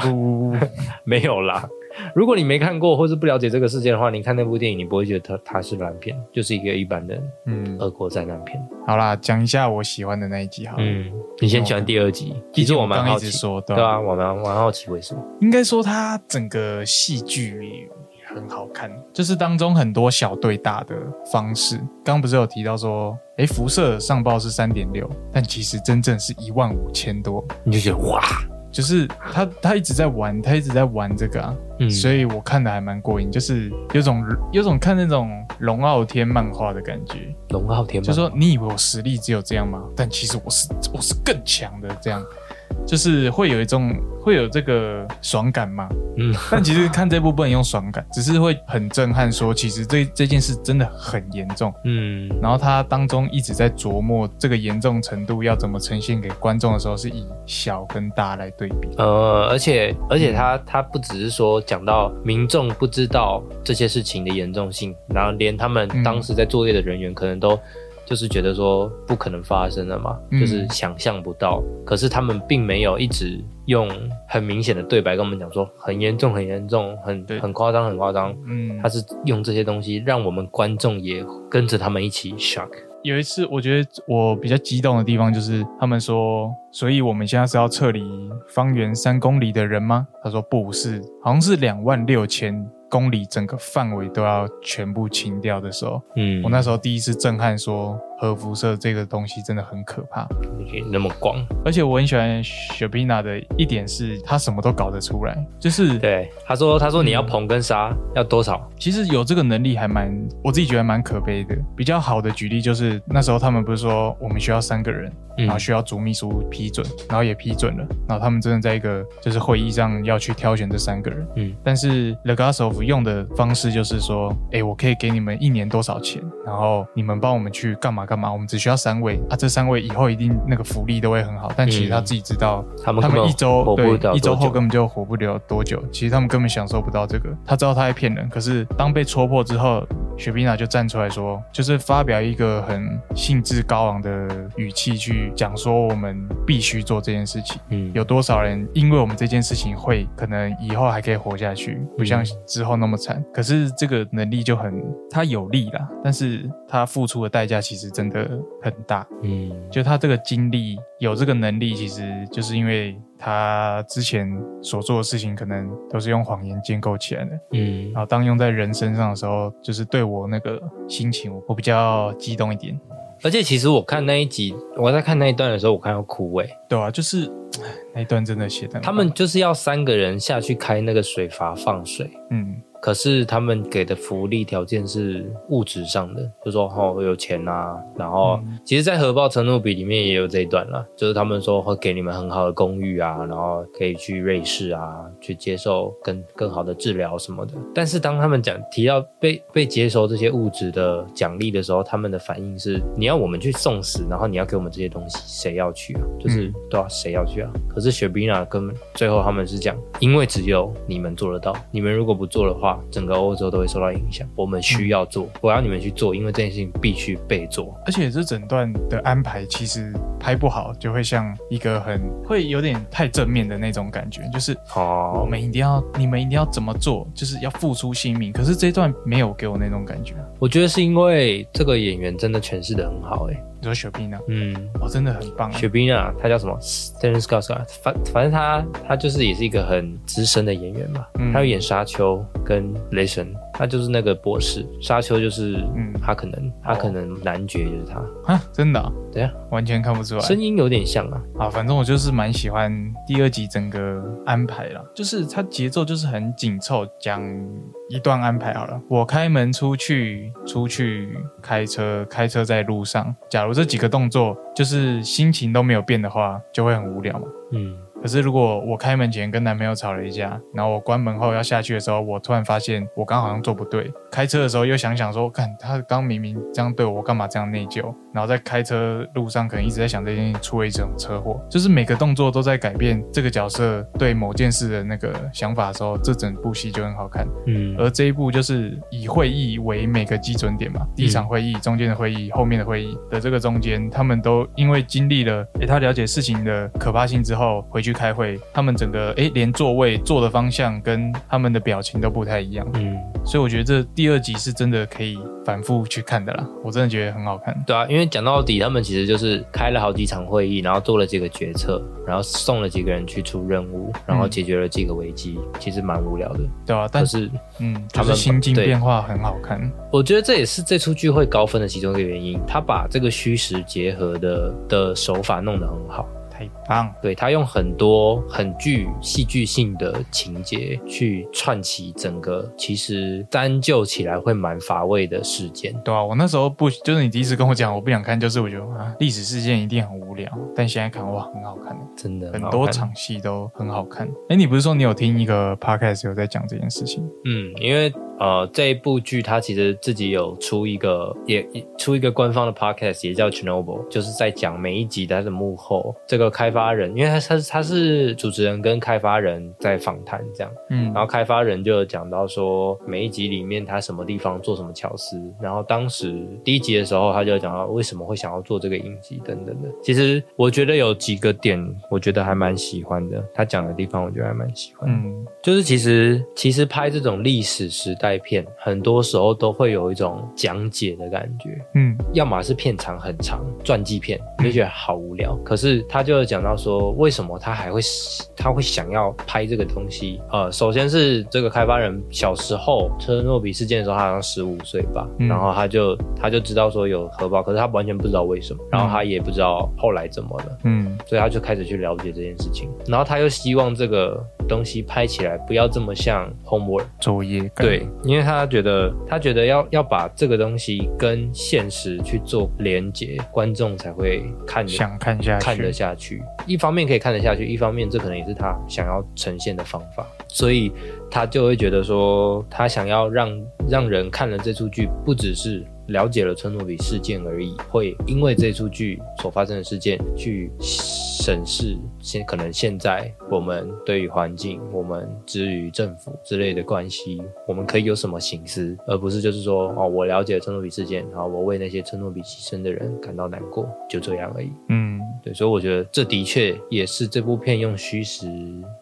没有啦。如果你没看过或是不了解这个世界的话，你看那部电影，你不会觉得它它是烂片，就是一个一般的嗯俄国灾难片。好啦，讲一下我喜欢的那一集哈。嗯，你先喜欢第二集。其实我蛮好奇，对啊，我蛮蛮好奇为什么？应该说它整个戏剧很好看，就是当中很多小对大的方式。刚刚不是有提到说，哎，辐射上报是三点六，但其实真正是一万五千多，你就觉得哇。就是他，他一直在玩，他一直在玩这个啊，所以我看的还蛮过瘾，就是有种有种看那种龙傲天漫画的感觉。龙傲天，就说你以为我实力只有这样吗？但其实我是我是更强的这样。就是会有一种会有这个爽感嘛，嗯，但其实看这部不能用爽感，只是会很震撼，说其实这这件事真的很严重，嗯，然后他当中一直在琢磨这个严重程度要怎么呈现给观众的时候，是以小跟大来对比，呃，而且而且他他不只是说讲到民众不知道这些事情的严重性，然后连他们当时在作业的人员可能都。就是觉得说不可能发生的嘛，嗯就是想象不到。可是他们并没有一直用很明显的对白跟我们讲说很严重、很严重、很对很夸张、很夸张。嗯他，是用这些东西让我们观众也跟着他们一起 shock。有一次我觉得我比较激动的地方就是他们说，所以我们现在是要撤离方圆三公里的人吗？他说不是，好像是两万六千公里，整个范围都要全部清掉的时候，嗯，我那时候第一次震撼说核辐射这个东西真的很可怕。那么广，而且我很喜欢雪碧娜的一点是，她什么都搞得出来，就是对，他说他说你要硼跟杀要多少？其实有这个能力还蛮，我自己觉得蛮可悲的。比较好的举例就是那时候他们不是说我们需要三个人，嗯然后需要主秘书批准，然后也批准了，然后他们真的在一个就是会议上要去挑选这三个人。嗯但是 Legasov 用的方式就是说，哎，我可以给你们一年多少钱，然后你们帮我们去干嘛干嘛，我们只需要三位啊，这三位以后一定那个福利都会很好。但其实他自己知道，他们一周对一周后根本就活不了多久，其实他们根本享受不到这个。他知道他在骗人，可是当被戳破之后，雪碧娜就站出来说，就是发表一个很兴致高昂的语气去讲说，我们必须做这件事情。嗯，有多少人因为我们这件事情会可能以后还可以活下去，不像之后那么惨。可是这个能力就很，他有利啦，但是他付出的代价其实真的很大。嗯就他这个经历有这个能力，其实就是因为他之前所做的事情可能都是用谎言建构起来的。嗯然后当用在人身上的时候，就是对我那个心情，我我比较激动一点。而且其实我看那一集，我在看那一段的时候，我看到哭诶。对啊，就是那一段真的写的，他们就是要三个人下去开那个水阀放水，嗯可是他们给的福利条件是物质上的，就说哦有钱啊，然后、嗯其实，在核爆承诺比里面也有这一段啦，就是他们说会给你们很好的公寓啊，然后可以去瑞士啊，去接受更更好的治疗什么的。但是当他们讲提到被被接收这些物质的奖励的时候，他们的反应是你要我们去送死，然后你要给我们这些东西，谁要去啊？就是、嗯对啊，谁要去啊？可是雪碧娜跟最后他们是讲，因为只有你们做得到，你们如果不做的话，整个欧洲都会受到影响。我们需要做，我要你们去做，因为这件事情必须被做。而且这整段的安排其实拍不好，就会像一个很会有点太正面的那种感觉，就是我哦，们一定要，你们一定要怎么做，就是要付出性命。可是这一段没有给我那种感觉。我觉得是因为这个演员真的诠释的很好、欸，你说雪碧呢？嗯，哦，真的很棒。雪碧娜，她叫什么？S t e n Scott Scott，反反正她她就是也是一个很资深的演员嘛，嗯。她有演沙丘跟雷神，她就是那个博士，沙丘就是嗯他可能他可能男爵就是他，啊，真的啊、对啊，完全看不出来。声音有点像啊，啊，反正我就是蛮喜欢第二集整个安排了，就是它节奏就是很紧凑，讲一段安排好了。我开门出去，出去开车，开车在路上。假如这几个动作就是心情都没有变的话，就会很无聊嘛。嗯可是如果我开门前跟男朋友吵了一架，然后我关门后要下去的时候，我突然发现我刚好像做不对。开车的时候又想想说，看他刚明明这样对我，我干嘛这样内疚？然后在开车路上可能一直在想这件事情，出了一场车祸，就是每个动作都在改变这个角色对某件事的那个想法的时候，这整部戏就很好看。嗯而这一部就是以会议为每个基准点嘛，第一场会议、中间的会议、后面的会议的这个中间，他们都因为经历了，诶，他了解事情的可怕性之后，回去开会，他们整个诶连座位坐的方向跟他们的表情都不太一样，嗯，所以我觉得这第二集是真的可以反复去看的啦，我真的觉得很好看。对啊，因为讲到底，他们其实就是开了好几场会议，然后做了几个决策，然后送了几个人去出任务，然后解决了几个危机，其实蛮无聊的。对啊，但是嗯，他们就是心境变化很好看。我觉得这也是这出剧会高分的其中一个原因，他把这个虚实结合的的手法弄得很好。太棒，对他用很多很具戏剧性的情节去串起整个其实单就起来会蛮乏味的事件。对啊，我那时候不就是你第一次跟我讲，我不想看，就是我觉得啊，历史事件一定很无聊，但现在看哇，很好看。真的很好看多场戏都很好看。哎，你不是说你有听一个 podcast 有在讲这件事情？嗯，因为呃，这一部剧它其实自己有出一个，也也出一个官方的 podcast，也叫 Chernobyl，就是在讲每一集它的幕后这个开发人，因为他他他是主持人跟开发人在访谈这样，嗯然后开发人就有讲到说每一集里面他什么地方做什么巧思，然后当时第一集的时候他就讲到为什么会想要做这个影集等等的。其实我觉得有几个点，我觉得还蛮喜欢的，他讲的地方我觉得还蛮喜欢的。嗯就是其实其实拍这种历史时代片，很多时候都会有一种讲解的感觉，嗯要么是片长很长，传记片，就觉得好无聊。可是他就有讲到说，为什么他还会他会想要拍这个东西？呃，首先是这个开发人小时候车诺比事件的时候，他好像十五岁吧，嗯然后他就他就知道说有核爆，可是他完全不知道为什么，然后他也不知道后来怎么了。嗯所以他就开始去了解这件事情，然后他又希望这个东西拍起来不要这么像 homework，作业。感对，因为他觉得他觉得要要把这个东西跟现实去做连接，观众才会看得想看下去，看得下去。一方面可以看得下去，一方面这可能也是他想要呈现的方法，所以他就会觉得说，他想要让让人看了这出剧，不只是了解了春诺比事件而已，会因为这出剧所发生的事件去审视现可能现在我们对于环境，我们之于政府之类的关系，我们可以有什么形思，而不是就是说哦，我了解了春诺比事件，然后我为那些春诺比牺牲的人感到难过，就这样而已。嗯对，所以我觉得这的确也是这部片用虚实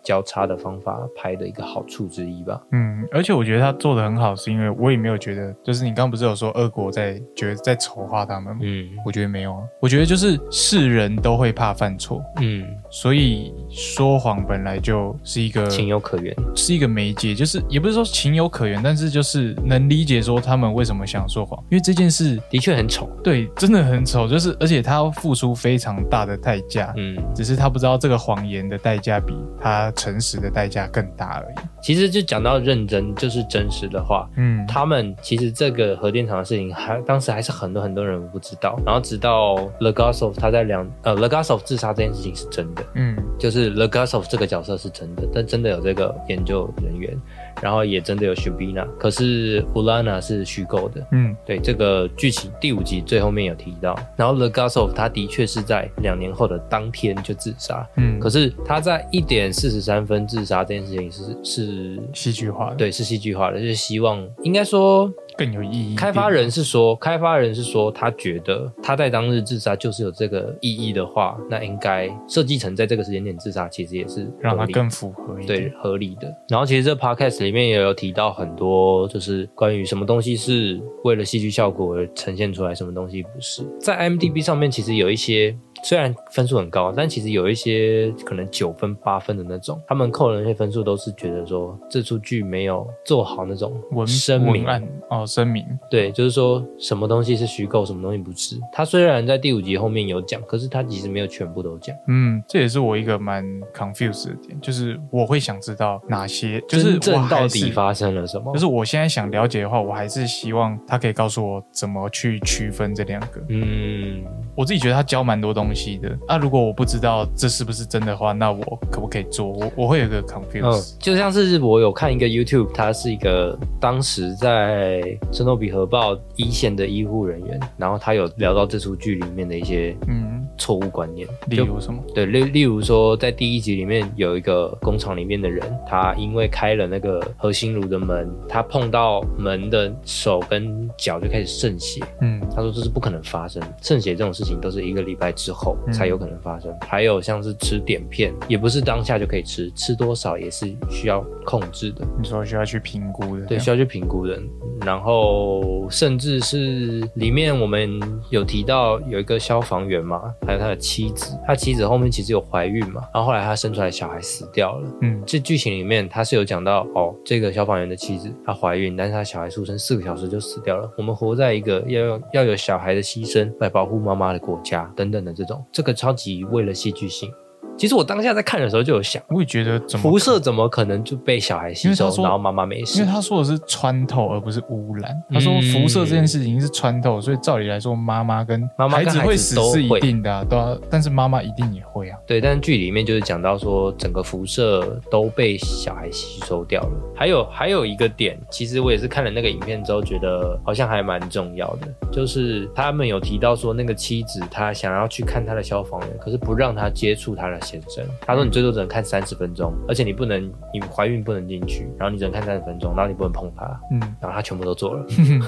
交叉的方法拍的一个好处之一吧。嗯，而且我觉得他做的很好，是因为我也没有觉得，就是你刚刚不是有说俄国在觉得在丑化他们？嗯。我觉得没有啊，我觉得就是是人都会怕犯错，嗯，所以说谎本来就是一个情有可原。是一个媒介，就是也不是说情有可原，但是就是能理解说他们为什么想说谎，因为这件事的确很丑。对真的很丑，就是而且他要付出非常大的代价，嗯，只是他不知道这个谎言的代价比他诚实的代价更大而已。其实就讲到认真，就是真实的话。嗯，他们其实这个核电厂的事情还当时还是很多很多人不知道，然后直到 Legasov 他在两呃 Legasov 自杀这件事情是真的，嗯。就是 Legasov 这个角色是真的，但真的有这个研究人员，然后也真的有 Shubina，可是 Ulana 是虚构的。嗯。对这个剧情第五集最后面有提到，然后 Legasov 他的确是在两年后的当天就自杀，嗯，可是他在一点四十三分自杀这件事情是是，戏剧化的，对，是戏剧化的，就是希望应该说更有意义。开发人是说，开发人是说，他觉得他在当日自杀就是有这个意义的话，那应该设计成在这个时间点自杀，其实也是让它更符合一对。合理的。然后其实这 podcast 里面也有提到很多，就是关于什么东西是为了戏剧效果而呈现出来，什么东西不是。在 IMDB 上面其实有一些。虽然分数很高，但其实有一些可能九分、八分的那种，他们扣的那些分数都是觉得说这出剧没有做好那种文声明文案哦，声明，对，就是说什么东西是虚构，什么东西不是。他虽然在第五集后面有讲，可是他其实没有全部都讲。嗯，这也是我一个蛮 confused 的点，就是我会想知道哪些，就是真正我到底发生了什么？就是我现在想了解的话，我还是希望他可以告诉我怎么去区分这两个。嗯，我自己觉得他教蛮多东西的啊。如果我不知道这是不是真的话，那我可不可以做？我我会有个嗯 confuse。，就像是我有看一个 YouTube，他是一个当时在圣诺比核爆一线的医护人员，然后他有聊到这出剧里面的一些嗯，错误观念，例如什么？对，例例如说，在第一集里面有一个工厂里面的人，他因为开了那个核心炉的门，他碰到门的手跟脚就开始渗血。嗯他说这是不可能发生，渗血这种事情都是一个礼拜之后嗯才有可能发生。还有像是吃碘片，也不是当下就可以吃，吃多少也是需要控制的。你说需要去评估的，对，需要去评估的。然后甚至是里面我们有提到有一个消防员嘛，还有他的妻子，他妻子后面其实有怀孕嘛，然后后来他生出来小孩死掉了。嗯这剧情里面他是有讲到哦，这个消防员的妻子她怀孕，但是她小孩出生四个小时就死掉了。我们活在一个要有要有小孩的牺牲来保护妈妈的国家等等的这种，这个超级为了戏剧性。其实我当下在看的时候就有想，我也觉得怎么辐射怎么可能就被小孩吸收，然后妈妈没事因为？他说的是穿透，而不是污染。他说嗯辐射这件事情是穿透，所以照理来说，妈妈跟妈妈跟孩子会死是一定的啊，对啊。但是妈妈一定也会啊。对，但是剧里面就是讲到说，整个辐射都被小孩吸收掉了。还有还有一个点，其实我也是看了那个影片之后，觉得好像还蛮重要的，就是他们有提到说，那个妻子她想要去看她的消防员，可是不让他接触她的先生。他说你最多只能看三十分钟，而且你不能，你怀孕不能进去，然后你只能看三十分钟，然后你不能碰他，嗯，然后他全部都做了。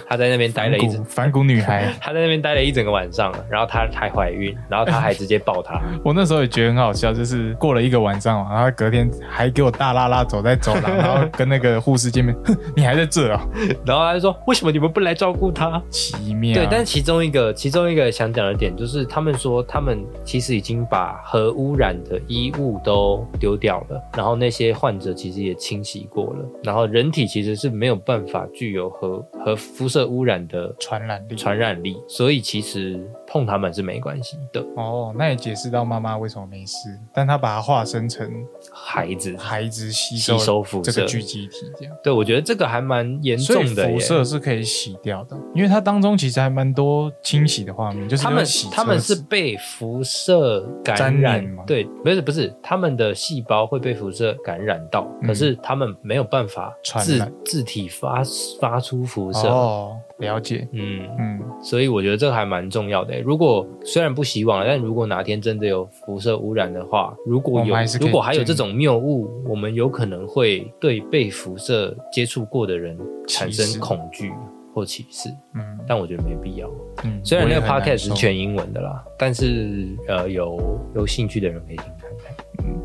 他在那边待了一整。反骨女孩，他在那边待了一整个晚上，然后她还怀孕，然后他还直接抱她，我那时候也觉得很好笑，就是过了一个晚上嘛，然后隔天还给我大拉拉走在走廊，然后跟那个护士见面，哼，你还在这啊？然后他就说：“为什么你们不来照顾她？”奇妙。对，但是其中一个其中一个想讲的点就是，他们说他们其实已经把核污染的衣物都丢掉了，然后那些患者其实也清洗过了，然后人体其实是没有办法具有核核辐射污染的传染力。传染力，所以其实碰他们是没关系的。哦，那也解释到妈妈为什么没事，但她把它化身成孩子，孩子吸收吸收辐射这个聚集体，这样。对我觉得这个还蛮严重的耶辐。射是可以洗掉的，因为它当中其实还蛮多清洗的画面，就是他们洗他们是被辐射感染染吗，对，不是不是，他们的细胞会被辐射感染到，嗯可是他们没有办法自自体发发出辐射。哦，了解，嗯，嗯，所以我觉得这个还蛮重要的。如果虽然不希望，但如果哪天真的有辐射污染的话，如果有如果还有这种谬误，我们有可能会对被辐射接触过的人产生恐惧或歧视。嗯但我觉得没必要。嗯，虽然那个 podcast 是全英文的啦，但是呃有有兴趣的人可以听。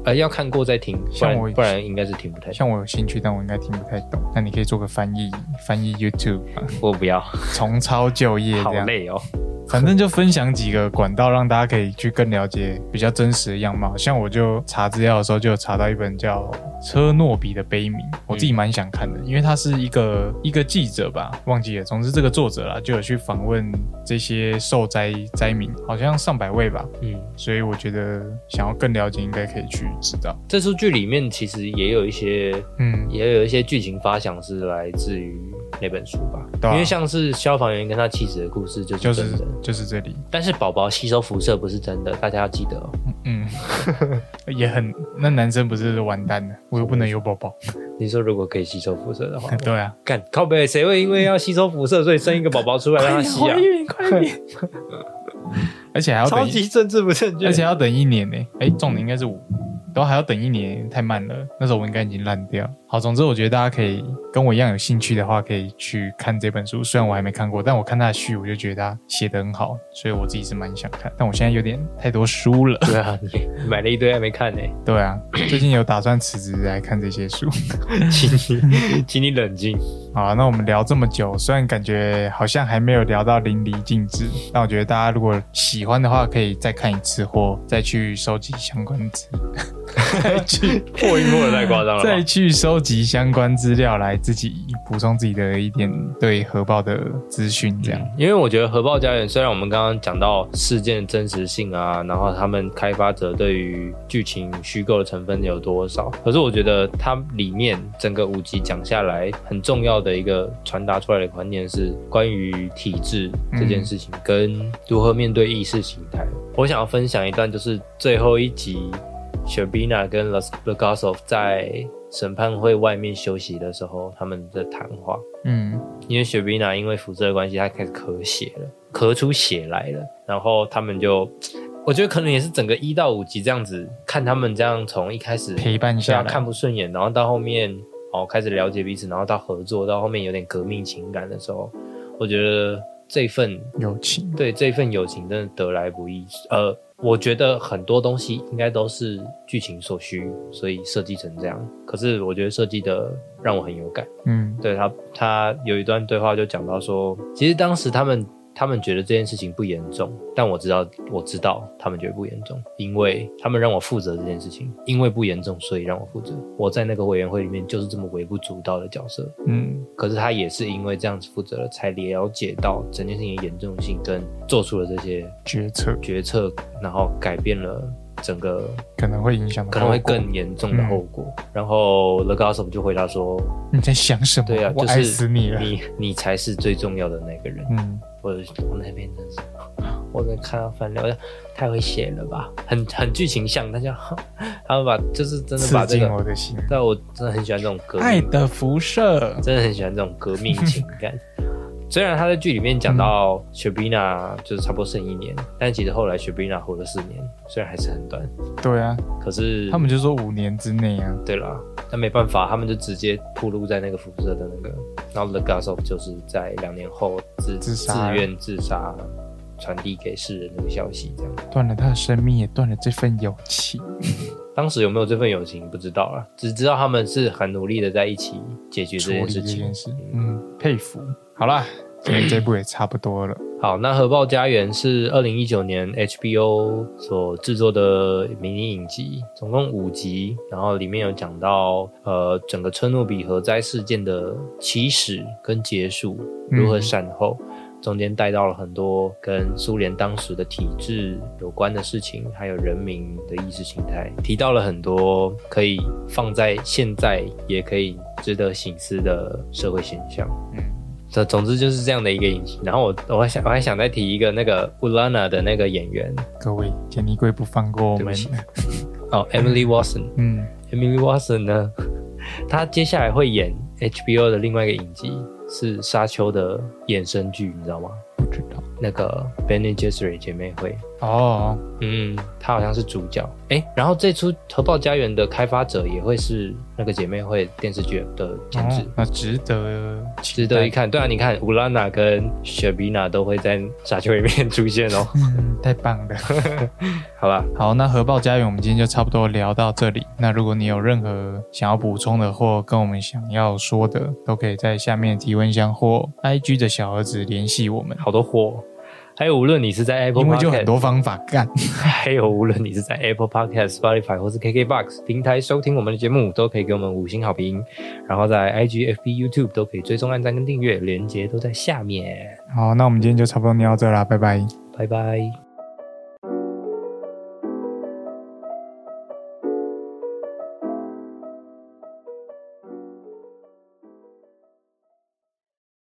呃，要看过再听，不像我然不然应该是听不太。像我有兴趣，但我应该听不太懂。那你可以做个翻译，翻译 YouTube，啊我不要，重操旧业好这样。累哦。反正就分享几个管道，让大家可以去更了解比较真实的样貌。像我就查资料的时候，就有查到一本叫《车诺比的悲鸣》，我自己蛮想看的，因为他是一个一个记者吧，忘记了。总之，这个作者啦就有去访问这些受灾灾民，好像上百位吧。嗯，所以我觉得想要更了解，应该可以去知道。这出剧里面其实也有一些，嗯，也有一些剧情发想是来自于那本书吧。啊因为像是消防员跟他妻子的故事就是就是真的，就是这里，但是宝宝吸收辐射不是真的，大家要记得哦。嗯，也很那男生不是完蛋了，我又不能有宝宝。你说如果可以吸收辐射的话，对啊，干靠背，谁会因为要吸收辐射，所以生一个宝宝出来让他吸啊？孕，快点！而且还要等，超级政治不正确，而且要等一年呢。哎，重点应该是五，都还要等一年，太慢了。那时候我应该已经烂掉。好，总之我觉得大家可以跟我一样有兴趣的话，可以去看这本书。虽然我还没看过，但我看他的序，我就觉得他写得很好，所以我自己是蛮想看。但我现在有点太多书了。对啊，你买了一堆还没看呢、对啊，最近有打算辞职来看这些书。请你，请你冷静。好，那我们聊这么久，虽然感觉好像还没有聊到淋漓尽致，但我觉得大家如果喜欢的话，可以再看一次，或再去收集相关资，再 去破音破的太夸张了再去收集相关资料来自己补充自己的一点对核爆的资讯，这样。因为我觉得核爆家园虽然我们刚刚讲到事件的真实性啊，然后他们开发者对于剧情虚构的成分有多少，可是我觉得它里面整个五集讲下来，很重要的一个传达出来的观念是关于体制这件事情跟如何面对意识形态。我想要分享一段，就是最后一集 Shabina 跟 Las Legasov 在审判会外面休息的时候，他们的谈话。嗯因为雪碧娜因为辐射的关系，她开始咳血了，咳出血来了。然后他们就，我觉得可能也是整个一到五集这样子，看他们这样从一开始陪伴下来，看不顺眼，然后到后面哦开始了解彼此，然后到合作，到后面有点革命情感的时候，我觉得这份友情。对这份友情真的得来不易。呃，我觉得很多东西应该都是剧情所需，所以设计成这样。可是我觉得设计的让我很有感。嗯对他，他有一段对话就讲到说，其实当时他们他们觉得这件事情不严重，但我知道我知道他们觉得不严重，因为他们让我负责这件事情，因为不严重，所以让我负责。我在那个委员会里面就是这么微不足道的角色，嗯可是他也是因为这样子负责了，才了解到整件事情的严重性，跟做出了这些决策。决策，然后改变了整个可能会影响可能会更严重的后果。然后 The Gossip 就回答说你在想什：“么？对啊，我爱就是死你了。你你才是最重要的那个人。嗯，我我那边真是，我在看到翻聊，太会写了吧，很很剧情向，大家 他们把就是真的把这个，我的心。但我真的很喜欢这种革命，爱的辐射，真的很喜欢这种革命情感。虽然他在剧里面讲到 Shabina 就是差不多剩一年，但其实后来 Shabina 活了四年，虽然还是很短，对啊，可是他们就说五年之内啊，对啦，那没办法，他们就直接铺路在那个辐射的那个，然后 The Gossip 就是在两年后自自杀自愿自杀，传递给世人这个消息，这样。断了他的生命，也断了这份友情。当时有没有这份友情不知道了，只知道他们是很努力的在一起解决这件事情件。事，嗯，佩服。好啦，今天这部也差不多了。好，那《核爆家园》是二零一九年 HBO 所制作的迷你影集，总共五集，然后里面有讲到呃整个车诺比核灾事件的起始跟结束，如何善后，中间带到了很多跟苏联当时的体制有关的事情，还有人民的意识形态，提到了很多可以放在现在也可以值得醒思的社会现象。嗯，这总之就是这样的一个影集。然后我我还想我还想再提一个那个乌拉娜的那个演员各位，杰尼龟不放过我们。哦，Emily Watson。嗯，Emily Watson 呢，她接下来会演 HBO 的另外一个影集是《沙丘》的衍生剧，你知道吗？不知道。那个 Benny j e s s e r y 姐妹会，哦，嗯，他好像是主角。哎，然后这出《核爆家园》的开发者也会是那个姐妹会电视剧的监制。哦那值得值得一看，对啊，你看乌拉娜跟雪碧娜都会在《沙丘》里面出现哦。嗯，太棒了。好吧，好，那核爆家园我们今天就差不多聊到这里。那如果你有任何想要补充的或跟我们想要说的，都可以在下面提问箱或 IG 的小盒子联系我们，好多货。还有，无论你是在 Apple，因为就很多方法干。还有，无论你是在 Apple Podcast、Spotify 或是 KKBox 平台收听我们的节目，都可以给我们五星好评。然后在 IG、FB、YouTube 都可以追踪、按赞跟订阅，连接都在下面。好，那我们今天就差不多聊到这啦，拜拜。拜拜。